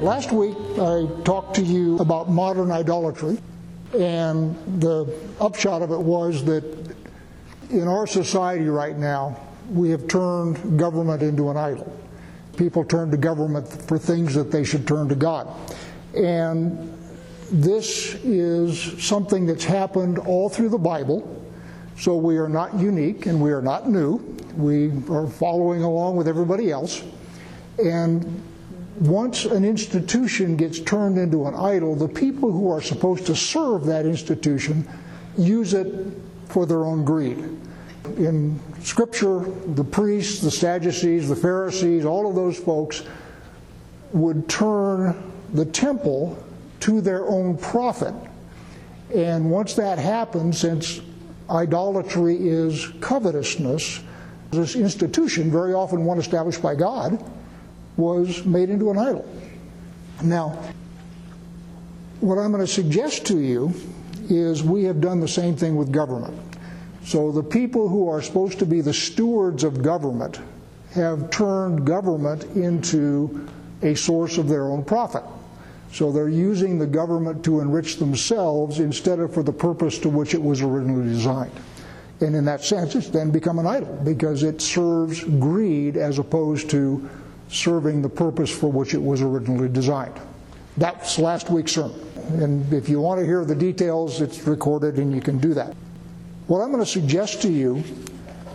Last week I talked to you about modern idolatry, and the upshot of it was that in our society right now, we have turned government into an idol. People turn to government for things that they should turn to God. And this is something that's happened all through the Bible, so we are not unique and we are not new. We are following along with everybody else. And once an institution gets turned into an idol, the people who are supposed to serve that institution use it for their own greed. In Scripture, the priests, the Sadducees, the Pharisees, all of those folks would turn the temple to their own profit. And once that happens, since idolatry is covetousness, this institution, very often one established by God, was made into an idol. Now, what I'm going to suggest to you is we have done the same thing with government. So the people who are supposed to be the stewards of government have turned government into a source of their own profit. So they're using the government to enrich themselves instead of for the purpose to which it was originally designed. And in that sense, it's then become an idol because it serves greed as opposed to serving the purpose for which it was originally designed. That's last week's sermon. And if you want to hear the details, it's recorded and you can do that. What I'm going to suggest to you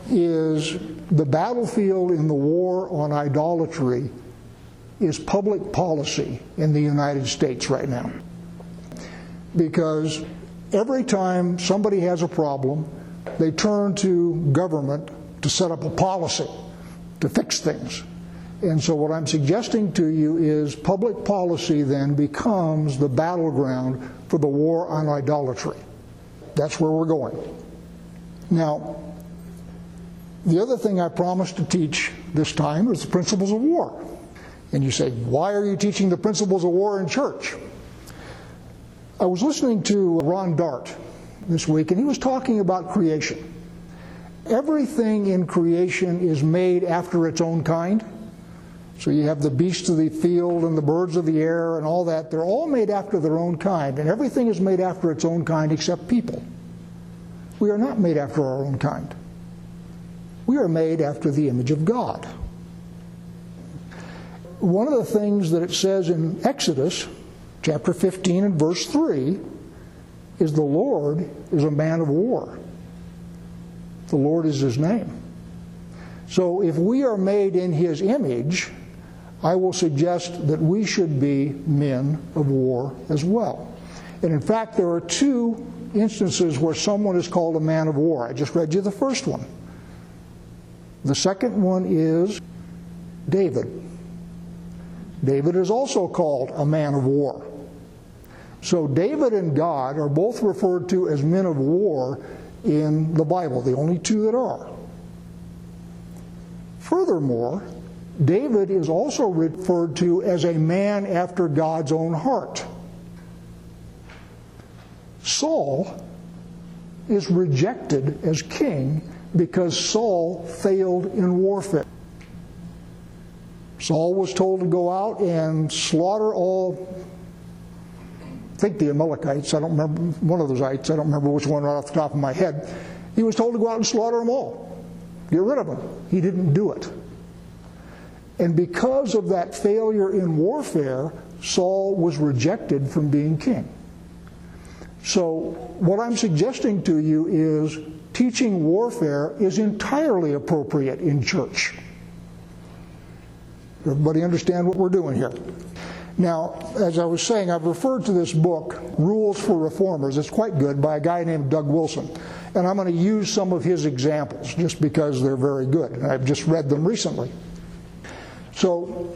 is the battlefield in the war on idolatry is public policy in the United States right now. Because every time somebody has a problem, they turn to government to set up a policy to fix things. And so, what I'm suggesting to you is public policy then becomes the battleground for the war on idolatry. That's where we're going. Now, the other thing I promised to teach this time is the principles of war. And you say, why are you teaching the principles of war in church? I was listening to Ron Dart this week, and he was talking about creation. Everything in creation is made after its own kind. So you have the beasts of the field and the birds of the air and all that. They're all made after their own kind, and everything is made after its own kind except people. We are not made after our own kind. We are made after the image of God. One of the things that it says in Exodus chapter 15 and verse 3 is the Lord is a man of war. The Lord is his name. So if we are made in his image, I will suggest that we should be men of war as well. And in fact, there are two instances where someone is called a man of war. I just read you the first one. The second one is David. David is also called a man of war. So David and God are both referred to as men of war in the Bible, the only two that are. Furthermore, David is also referred to as a man after God's own heart. Saul is rejected as king because Saul failed in warfare. Saul was told to go out and slaughter all, I think the Amalekites, I don't remember, one of those ites, I don't remember which one right off the top of my head. He was told to go out and slaughter them all, get rid of them. He didn't do it. And because of that failure in warfare, Saul was rejected from being king. So, what I'm suggesting to you is teaching warfare is entirely appropriate in church. Everybody understand what we're doing here? Now, as I was saying, I've referred to this book, Rules for Reformers. It's quite good by a guy named Doug Wilson. And I'm going to use some of his examples just because they're very good. I've just read them recently. So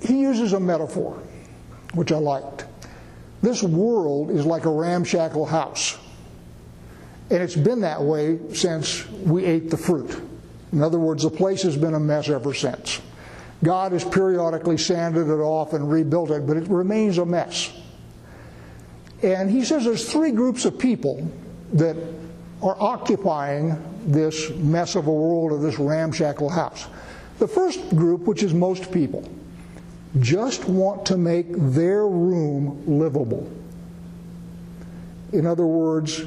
he uses a metaphor, which I liked. This world is like a ramshackle house. And it's been that way since we ate the fruit. In other words, the place has been a mess ever since. God has periodically sanded it off and rebuilt it, but it remains a mess. And he says there's three groups of people that are occupying this mess of a world of this ramshackle house. The first group, which is most people, just want to make their room livable. In other words,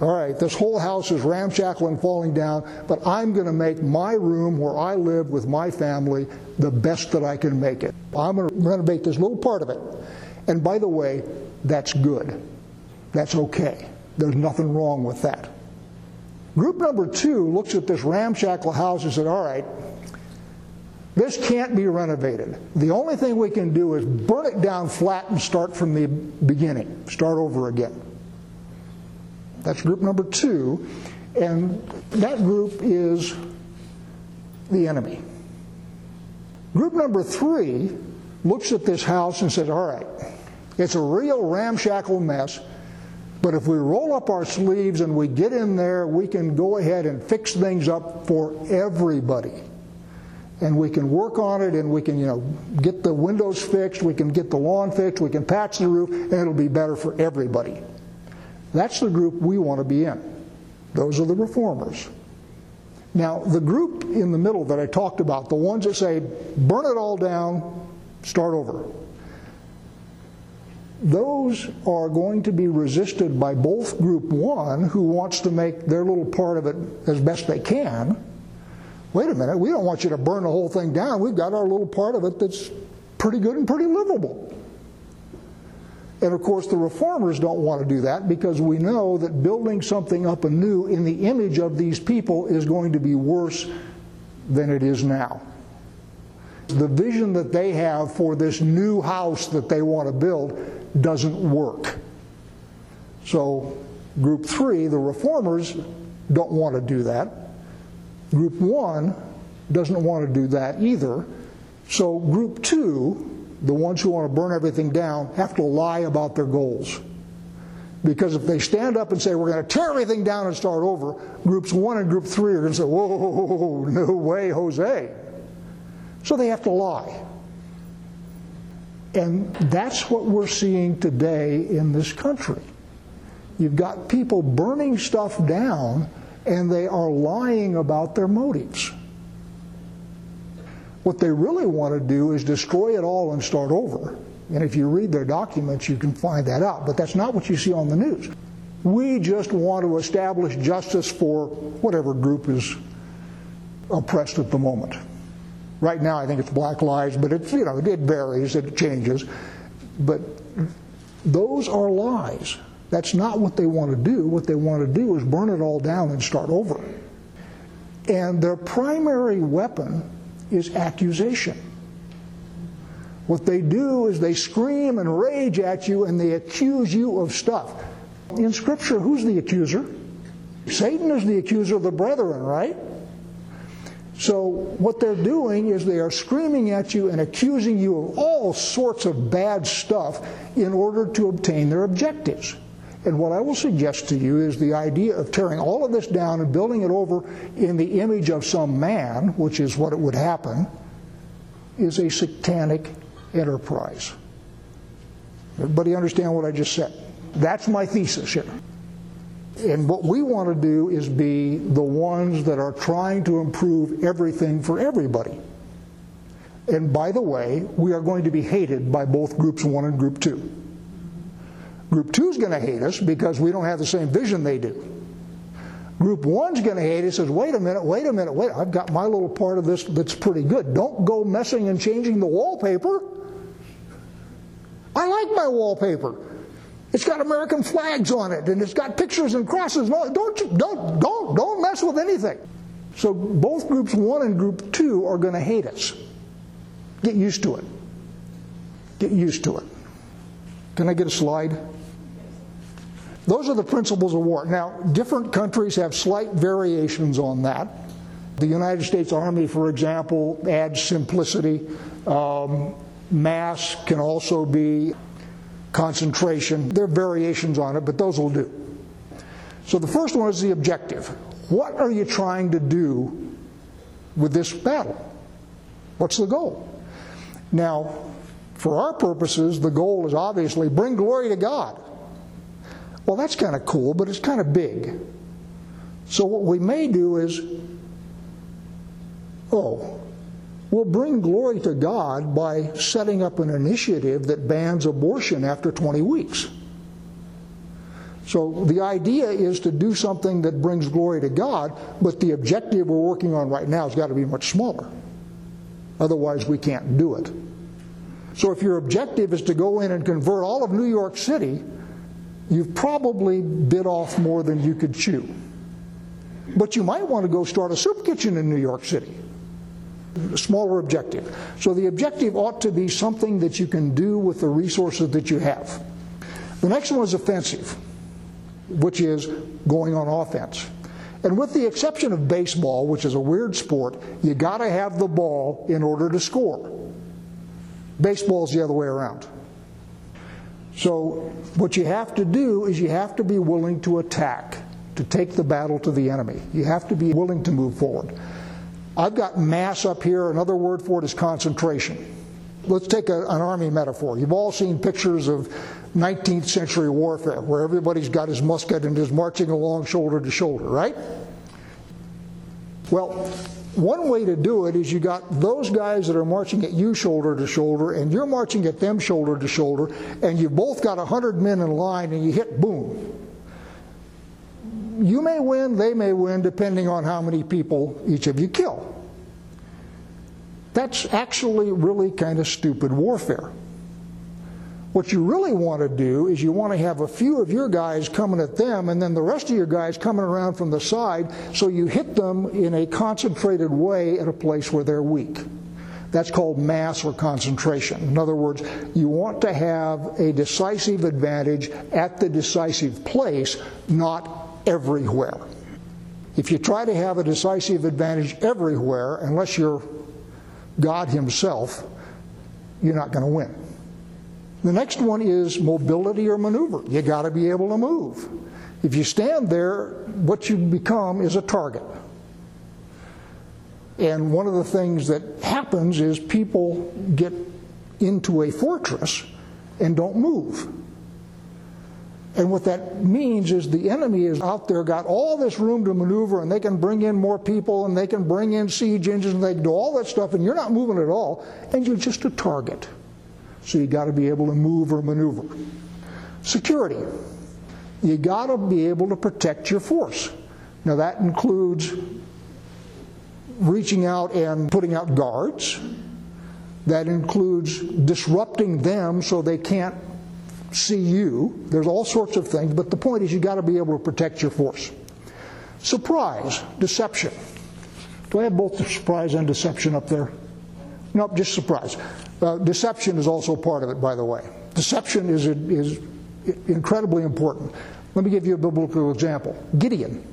all right, this whole house is ramshackle and falling down, but I'm going to make my room where I live with my family the best that I can make it. I'm going to renovate this little part of it. And by the way, that's good. That's okay. There's nothing wrong with that. Group number two looks at this ramshackle house and said, all right, this can't be renovated. The only thing we can do is burn it down flat and start from the beginning, start over again. That's group number two. And that group is the enemy. Group number three looks at this house and says, all right, it's a real ramshackle mess, but if we roll up our sleeves and we get in there, we can go ahead and fix things up for everybody. And we can work on it and we can, you know, get the windows fixed, we can get the lawn fixed, we can patch the roof, and it'll be better for everybody. That's the group we want to be in. Those are the reformers. Now, the group in the middle that I talked about, the ones that say, burn it all down, start over, those are going to be resisted by both group one, who wants to make their little part of it as best they can. Wait a minute, we don't want you to burn the whole thing down. We've got our little part of it that's pretty good and pretty livable. And of course, the reformers don't want to do that because we know that building something up anew in the image of these people is going to be worse than it is now. The vision that they have for this new house that they want to build doesn't work. So, group three, the reformers, don't want to do that. Group one doesn't want to do that either. So, group two, the ones who want to burn everything down, have to lie about their goals. Because if they stand up and say, we're going to tear everything down and start over, groups one and group three are going to say, whoa, no way, Jose. So they have to lie. And that's what we're seeing today in this country. You've got people burning stuff down and they are lying about their motives. What they really want to do is destroy it all and start over. And if you read their documents, you can find that out. But that's not what you see on the news. We just want to establish justice for whatever group is oppressed at the moment. Right now, I think it's Black Lives, but it's you know it varies, it changes. But those are lies. That's not what they want to do. What they want to do is burn it all down and start over. And their primary weapon is accusation. What they do is they scream and rage at you and they accuse you of stuff. In Scripture, who's the accuser? Satan is the accuser of the brethren, right? So, what they're doing is they are screaming at you and accusing you of all sorts of bad stuff in order to obtain their objectives. And what I will suggest to you is the idea of tearing all of this down and building it over in the image of some man, which is what it would happen, is a satanic enterprise. Everybody understand what I just said? That's my thesis here. And what we want to do is be the ones that are trying to improve everything for everybody. And by the way, we are going to be hated by both groups one and group two. Group two is going to hate us because we don't have the same vision they do. Group one's going to hate us says, wait a minute, wait a minute, wait, I've got my little part of this that's pretty good. Don't go messing and changing the wallpaper. I like my wallpaper. It's got American flags on it, and it's got pictures and crosses. No, don't, don't, don't, don't mess with anything. So both groups one and group two are going to hate us. Get used to it. Get used to it. Can I get a slide? Those are the principles of war. Now, different countries have slight variations on that. The United States Army, for example, adds simplicity. Um, mass can also be concentration. There are variations on it, but those will do. So the first one is the objective. What are you trying to do with this battle? What's the goal? Now, for our purposes, the goal is obviously bring glory to God. Well, that's kind of cool, but it's kind of big. So what we may do is, oh, we'll bring glory to God by setting up an initiative that bans abortion after 20 weeks. So the idea is to do something that brings glory to God, but the objective we're working on right now has got to be much smaller. Otherwise, we can't do it. So if your objective is to go in and convert all of New York City, you've probably bit off more than you could chew. But you might want to go start a soup kitchen in New York City. A smaller objective. So the objective ought to be something that you can do with the resources that you have. The next one is offensive which is going on offense. And with the exception of baseball, which is a weird sport, you got to have the ball in order to score. Baseball's the other way around. So, what you have to do is you have to be willing to attack, to take the battle to the enemy. You have to be willing to move forward. I've got mass up here. Another word for it is concentration. Let's take a, an army metaphor. You've all seen pictures of 19th century warfare, where everybody's got his musket and is marching along shoulder to shoulder, right? Well, one way to do it is you got those guys that are marching at you shoulder to shoulder, and you're marching at them shoulder to shoulder, and you've both got 100 men in line, and you hit boom. You may win, they may win, depending on how many people each of you kill. That's actually really kind of stupid warfare. What you really want to do is you want to have a few of your guys coming at them and then the rest of your guys coming around from the side so you hit them in a concentrated way at a place where they're weak. That's called mass or concentration. In other words, you want to have a decisive advantage at the decisive place, not everywhere. If you try to have a decisive advantage everywhere, unless you're God Himself, you're not going to win. The next one is mobility or maneuver. You got to be able to move. If you stand there, what you become is a target. And one of the things that happens is people get into a fortress and don't move. And what that means is the enemy is out there, got all this room to maneuver, and they can bring in more people, and they can bring in siege engines, and they can do all that stuff, and you're not moving at all, and you're just a target. So you got to be able to move or maneuver. Security. You got to be able to protect your force. Now that includes reaching out and putting out guards. That includes disrupting them so they can't see you. There's all sorts of things, but the point is you got to be able to protect your force. Surprise, deception. Do I have both surprise and deception up there? Nope, just surprise. Uh, deception is also part of it, by the way. Deception is, is incredibly important. Let me give you a biblical example Gideon.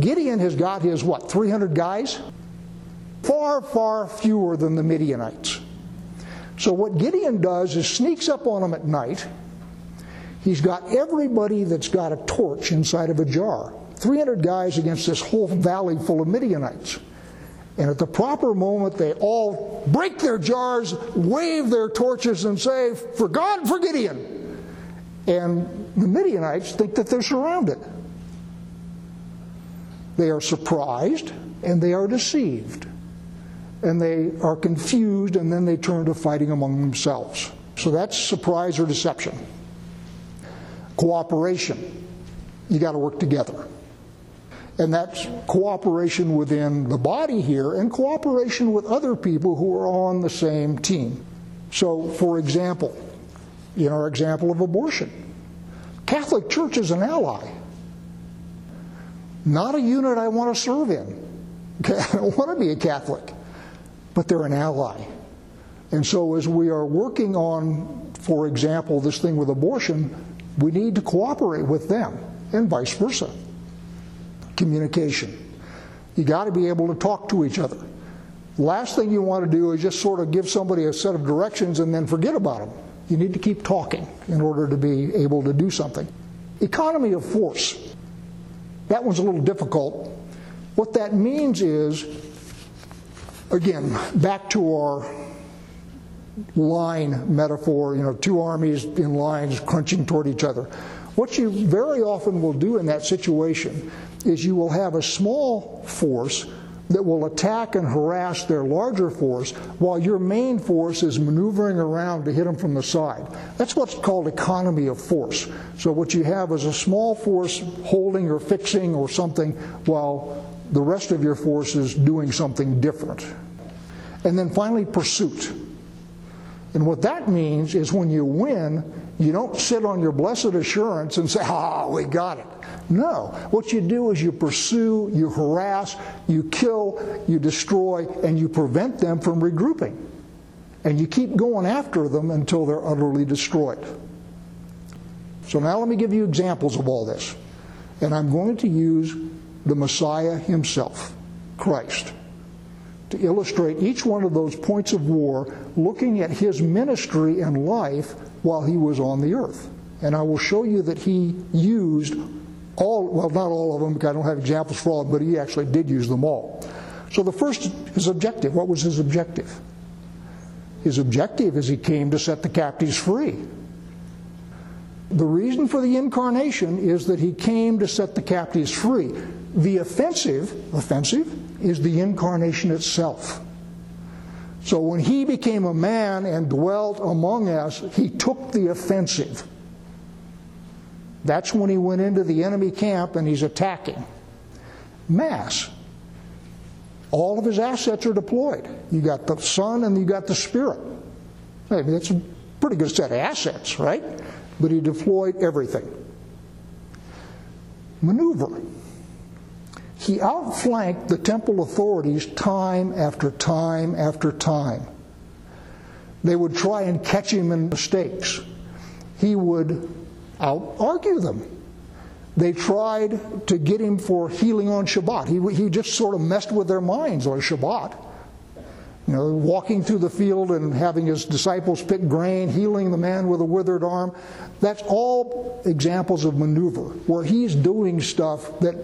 Gideon has got his, what, 300 guys? Far, far fewer than the Midianites. So what Gideon does is sneaks up on them at night. He's got everybody that's got a torch inside of a jar. 300 guys against this whole valley full of Midianites. And at the proper moment, they all break their jars, wave their torches, and say, For God, for Gideon. And the Midianites think that they're surrounded. They are surprised and they are deceived. And they are confused, and then they turn to fighting among themselves. So that's surprise or deception. Cooperation. You got to work together. And that's cooperation within the body here and cooperation with other people who are on the same team. So, for example, in our example of abortion, Catholic Church is an ally, not a unit I want to serve in. Okay, I don't want to be a Catholic, but they're an ally. And so, as we are working on, for example, this thing with abortion, we need to cooperate with them and vice versa communication. You got to be able to talk to each other. Last thing you want to do is just sort of give somebody a set of directions and then forget about them. You need to keep talking in order to be able to do something. Economy of force. That one's a little difficult. What that means is, again, back to our line metaphor, you know, two armies in lines crunching toward each other. What you very often will do in that situation is you will have a small force that will attack and harass their larger force while your main force is maneuvering around to hit them from the side. That's what's called economy of force. So, what you have is a small force holding or fixing or something while the rest of your force is doing something different. And then finally, pursuit. And what that means is when you win, you don't sit on your blessed assurance and say, ah, we got it. No. What you do is you pursue, you harass, you kill, you destroy, and you prevent them from regrouping. And you keep going after them until they're utterly destroyed. So now let me give you examples of all this. And I'm going to use the Messiah himself, Christ, to illustrate each one of those points of war, looking at his ministry and life while he was on the earth. And I will show you that he used all, well, not all of them, because I don't have examples for all, but he actually did use them all. So the first, his objective. What was his objective? His objective is he came to set the captives free. The reason for the incarnation is that he came to set the captives free. The offensive, offensive, is the incarnation itself. So when he became a man and dwelt among us, he took the offensive. That's when he went into the enemy camp and he's attacking. Mass. All of his assets are deployed. You got the Son and you got the Spirit. I mean, that's a pretty good set of assets, right? But he deployed everything. Maneuver. He outflanked the temple authorities time after time after time. They would try and catch him in mistakes. He would out argue them. They tried to get him for healing on Shabbat. He, he just sort of messed with their minds on Shabbat. You know, walking through the field and having his disciples pick grain, healing the man with a withered arm. That's all examples of maneuver where he's doing stuff that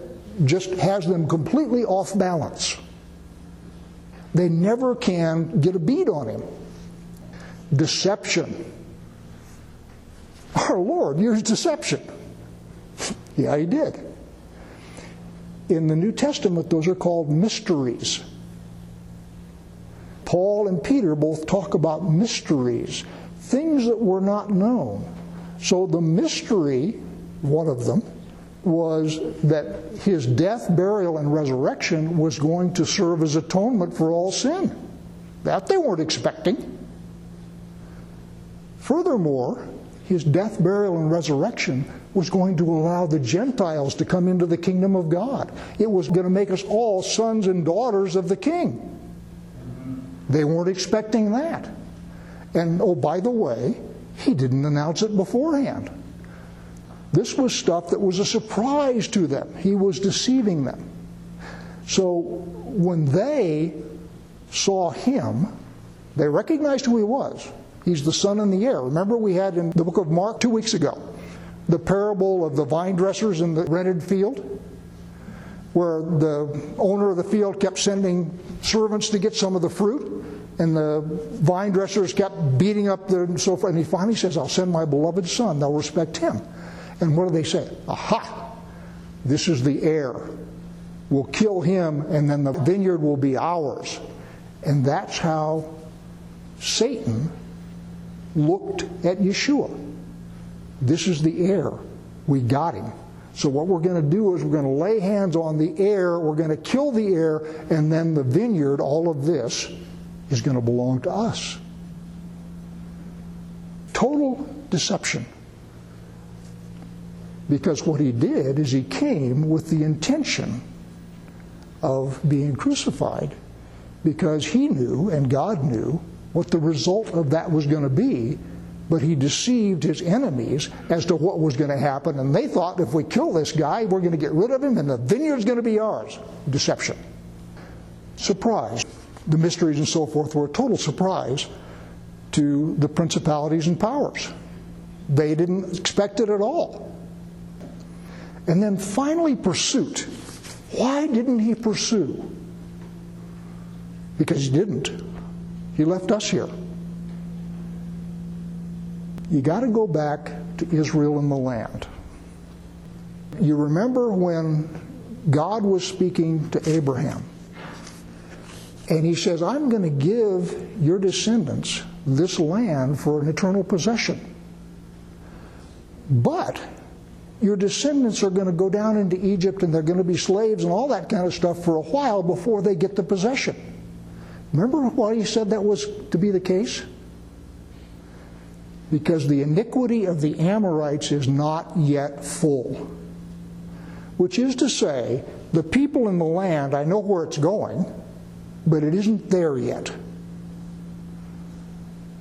just has them completely off balance. They never can get a beat on him. Deception. Our Lord used deception. yeah, he did. In the New Testament, those are called mysteries. Paul and Peter both talk about mysteries, things that were not known. So the mystery, one of them, was that his death, burial, and resurrection was going to serve as atonement for all sin. That they weren't expecting. Furthermore, his death, burial, and resurrection was going to allow the Gentiles to come into the kingdom of God. It was going to make us all sons and daughters of the king. They weren't expecting that. And oh, by the way, he didn't announce it beforehand. This was stuff that was a surprise to them. He was deceiving them. So when they saw him, they recognized who he was. He's the son and the heir. Remember, we had in the book of Mark two weeks ago the parable of the vine dressers in the rented field, where the owner of the field kept sending servants to get some of the fruit, and the vine dressers kept beating up the and so forth. And he finally says, I'll send my beloved son, they'll respect him. And what do they say? Aha! This is the heir. We'll kill him, and then the vineyard will be ours. And that's how Satan looked at Yeshua. This is the heir. We got him. So, what we're going to do is we're going to lay hands on the heir, we're going to kill the heir, and then the vineyard, all of this, is going to belong to us. Total deception. Because what he did is he came with the intention of being crucified because he knew and God knew what the result of that was going to be, but he deceived his enemies as to what was going to happen, and they thought if we kill this guy, we're going to get rid of him and the vineyard's going to be ours. Deception. Surprise. The mysteries and so forth were a total surprise to the principalities and powers. They didn't expect it at all. And then finally, pursuit. Why didn't he pursue? Because he didn't. He left us here. You got to go back to Israel and the land. You remember when God was speaking to Abraham And he says, I'm going to give your descendants this land for an eternal possession. But your descendants are going to go down into Egypt and they're going to be slaves and all that kind of stuff for a while before they get the possession. Remember why he said that was to be the case? Because the iniquity of the Amorites is not yet full. Which is to say, the people in the land, I know where it's going, but it isn't there yet.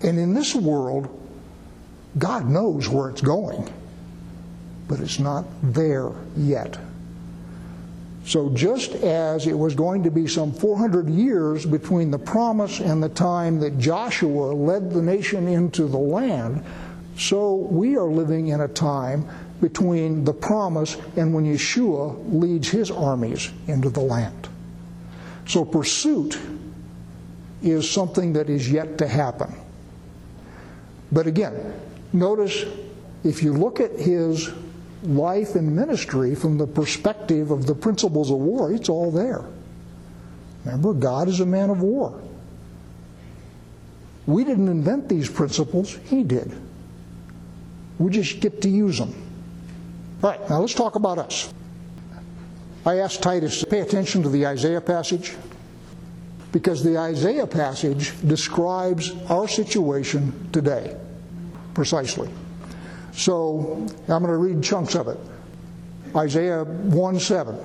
And in this world, God knows where it's going, but it's not there yet. So, just as it was going to be some 400 years between the promise and the time that Joshua led the nation into the land, so we are living in a time between the promise and when Yeshua leads his armies into the land. So, pursuit is something that is yet to happen. But again, notice if you look at his life and ministry from the perspective of the principles of war, it's all there. Remember, God is a man of war. We didn't invent these principles, He did. We just get to use them. All right, now let's talk about us. I asked Titus to pay attention to the Isaiah passage because the Isaiah passage describes our situation today precisely. So I'm going to read chunks of it. Isaiah 1 7.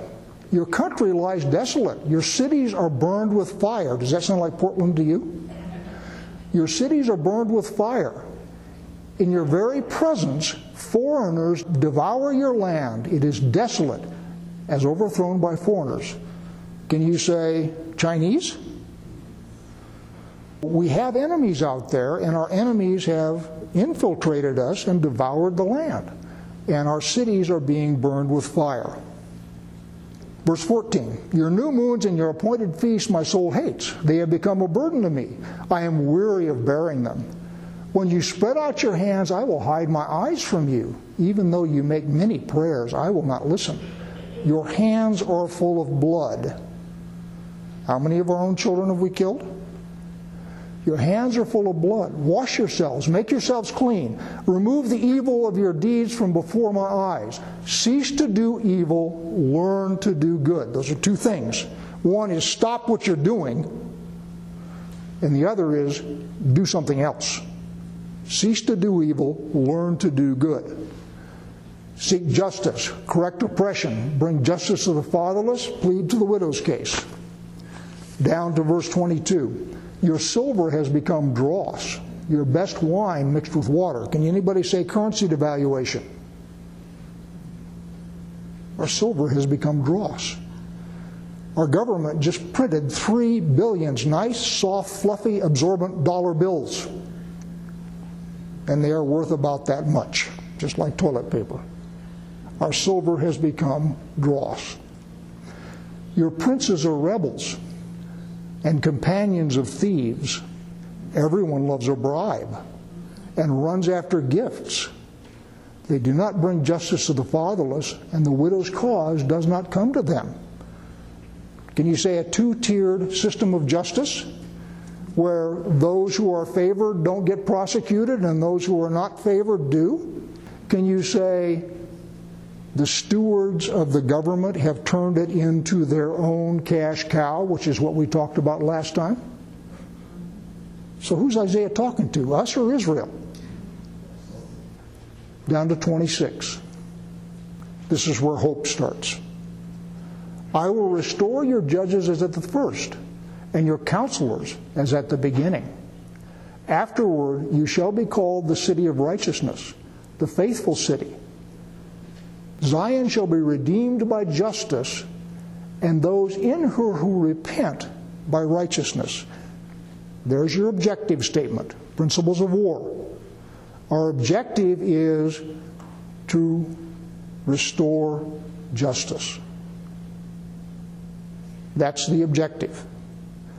Your country lies desolate. Your cities are burned with fire. Does that sound like Portland to you? Your cities are burned with fire. In your very presence, foreigners devour your land. It is desolate, as overthrown by foreigners. Can you say Chinese? We have enemies out there, and our enemies have infiltrated us and devoured the land. And our cities are being burned with fire. Verse 14 Your new moons and your appointed feasts my soul hates. They have become a burden to me. I am weary of bearing them. When you spread out your hands, I will hide my eyes from you. Even though you make many prayers, I will not listen. Your hands are full of blood. How many of our own children have we killed? Your hands are full of blood. Wash yourselves. Make yourselves clean. Remove the evil of your deeds from before my eyes. Cease to do evil. Learn to do good. Those are two things. One is stop what you're doing, and the other is do something else. Cease to do evil. Learn to do good. Seek justice. Correct oppression. Bring justice to the fatherless. Plead to the widow's case. Down to verse 22. Your silver has become dross, your best wine mixed with water. Can anybody say currency devaluation? Our silver has become dross. Our government just printed three billions, nice, soft, fluffy, absorbent dollar bills. And they are worth about that much, just like toilet paper. Our silver has become dross. Your princes are rebels and companions of thieves. Everyone loves a bribe and runs after gifts. They do not bring justice to the fatherless, and the widow's cause does not come to them. Can you say a two tiered system of justice? Where those who are favored don't get prosecuted and those who are not favored do? Can you say the stewards of the government have turned it into their own cash cow, which is what we talked about last time. So who's Isaiah talking to, us or Israel? Down to 26. This is where hope starts. I will restore your judges as at the first, and your counselors as at the beginning. Afterward, you shall be called the city of righteousness, the faithful city Zion shall be redeemed by justice, and those in her who repent by righteousness. There's your objective statement principles of war. Our objective is to restore justice. That's the objective.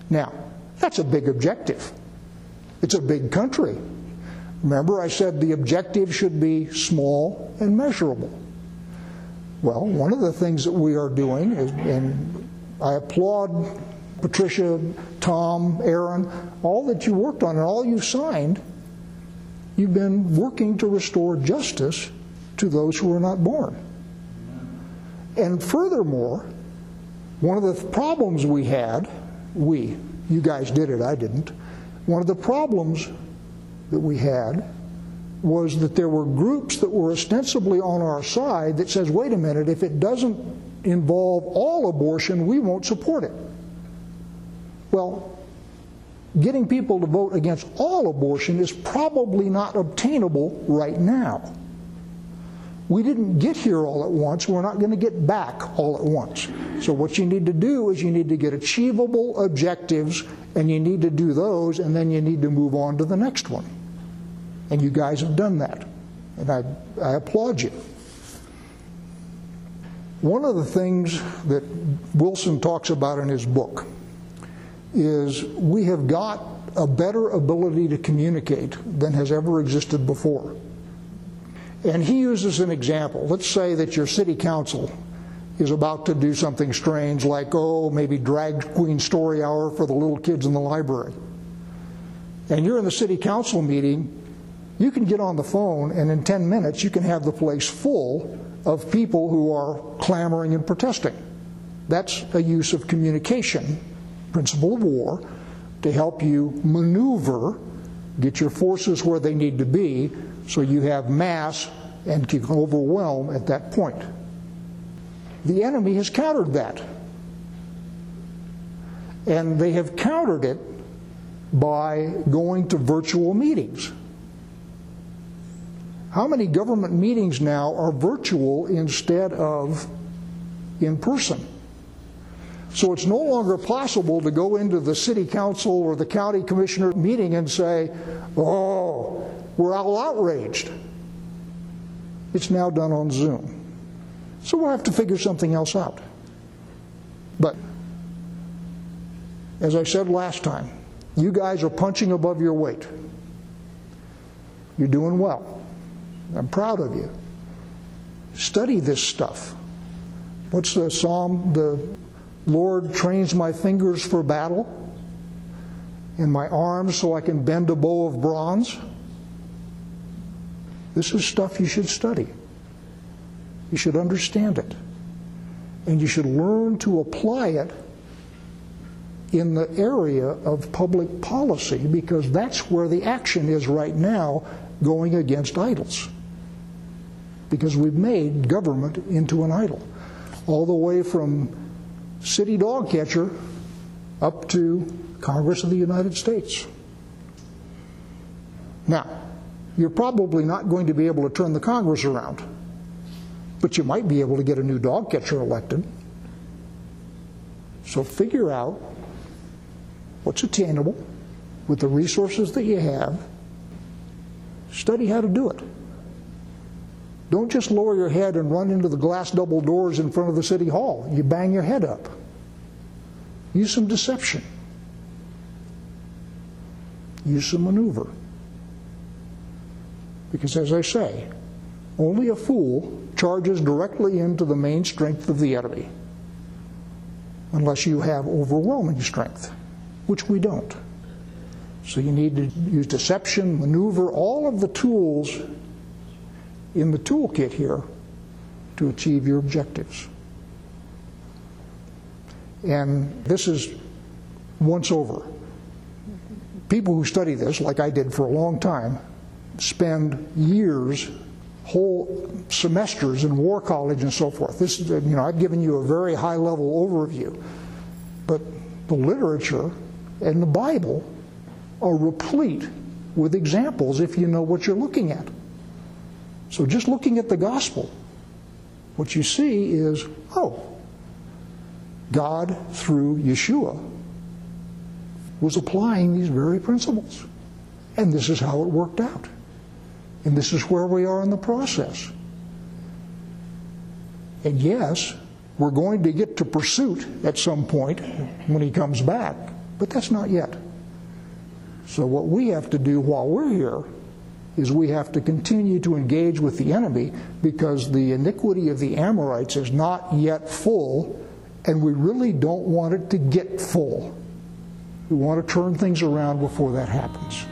Now, that's a big objective. It's a big country. Remember, I said the objective should be small and measurable. Well, one of the things that we are doing, is, and I applaud Patricia, Tom, Aaron, all that you worked on and all you signed, you've been working to restore justice to those who were not born. And furthermore, one of the problems we had, we, you guys did it, I didn't, one of the problems that we had was that there were groups that were ostensibly on our side that says, wait a minute, if it doesn't involve all abortion, we won't support it. Well, getting people to vote against all abortion is probably not obtainable right now. We didn't get here all at once. We're not going to get back all at once. So, what you need to do is you need to get achievable objectives, and you need to do those, and then you need to move on to the next one. And you guys have done that. And I, I applaud you. One of the things that Wilson talks about in his book is we have got a better ability to communicate than has ever existed before. And he uses an example. Let's say that your city council is about to do something strange, like, oh, maybe drag queen story hour for the little kids in the library. And you're in the city council meeting, you can get on the phone, and in 10 minutes, you can have the place full of people who are clamoring and protesting. That's a use of communication, principle of war, to help you maneuver, get your forces where they need to be, so you have mass and can overwhelm at that point. The enemy has countered that. And they have countered it by going to virtual meetings. How many government meetings now are virtual instead of in person? So it's no longer possible to go into the city council or the county commissioner meeting and say, oh, we're all outraged. It's now done on Zoom. So we'll have to figure something else out. But as I said last time, you guys are punching above your weight. You're doing well. I'm proud of you. Study this stuff. What's the psalm? The Lord trains my fingers for battle and my arms so I can bend a bow of bronze. This is stuff you should study. You should understand it. And you should learn to apply it in the area of public policy because that's where the action is right now going against idols. Because we've made government into an idol. All the way from city dog catcher up to Congress of the United States. Now, you're probably not going to be able to turn the Congress around, but you might be able to get a new dog catcher elected. So figure out what's attainable with the resources that you have. Study how to do it. Don't just lower your head and run into the glass double doors in front of the city hall. You bang your head up. Use some deception. Use some maneuver. Because, as I say, only a fool charges directly into the main strength of the enemy, unless you have overwhelming strength, which we don't. So you need to use deception, maneuver, all of the tools in the toolkit here to achieve your objectives. And this is once over. People who study this, like I did for a long time, spend years, whole semesters in War College and so forth. This, you know, I've given you a very high level overview, but the literature and the Bible are replete with examples if you know what you're looking at. So just looking at the gospel, what you see is, oh, God through Yeshua was applying these very principles. And this is how it worked out. And this is where we are in the process. And yes, we're going to get to pursuit at some point when he comes back, but that's not yet. So, what we have to do while we're here is we have to continue to engage with the enemy because the iniquity of the Amorites is not yet full and we really don't want it to get full. We want to turn things around before that happens.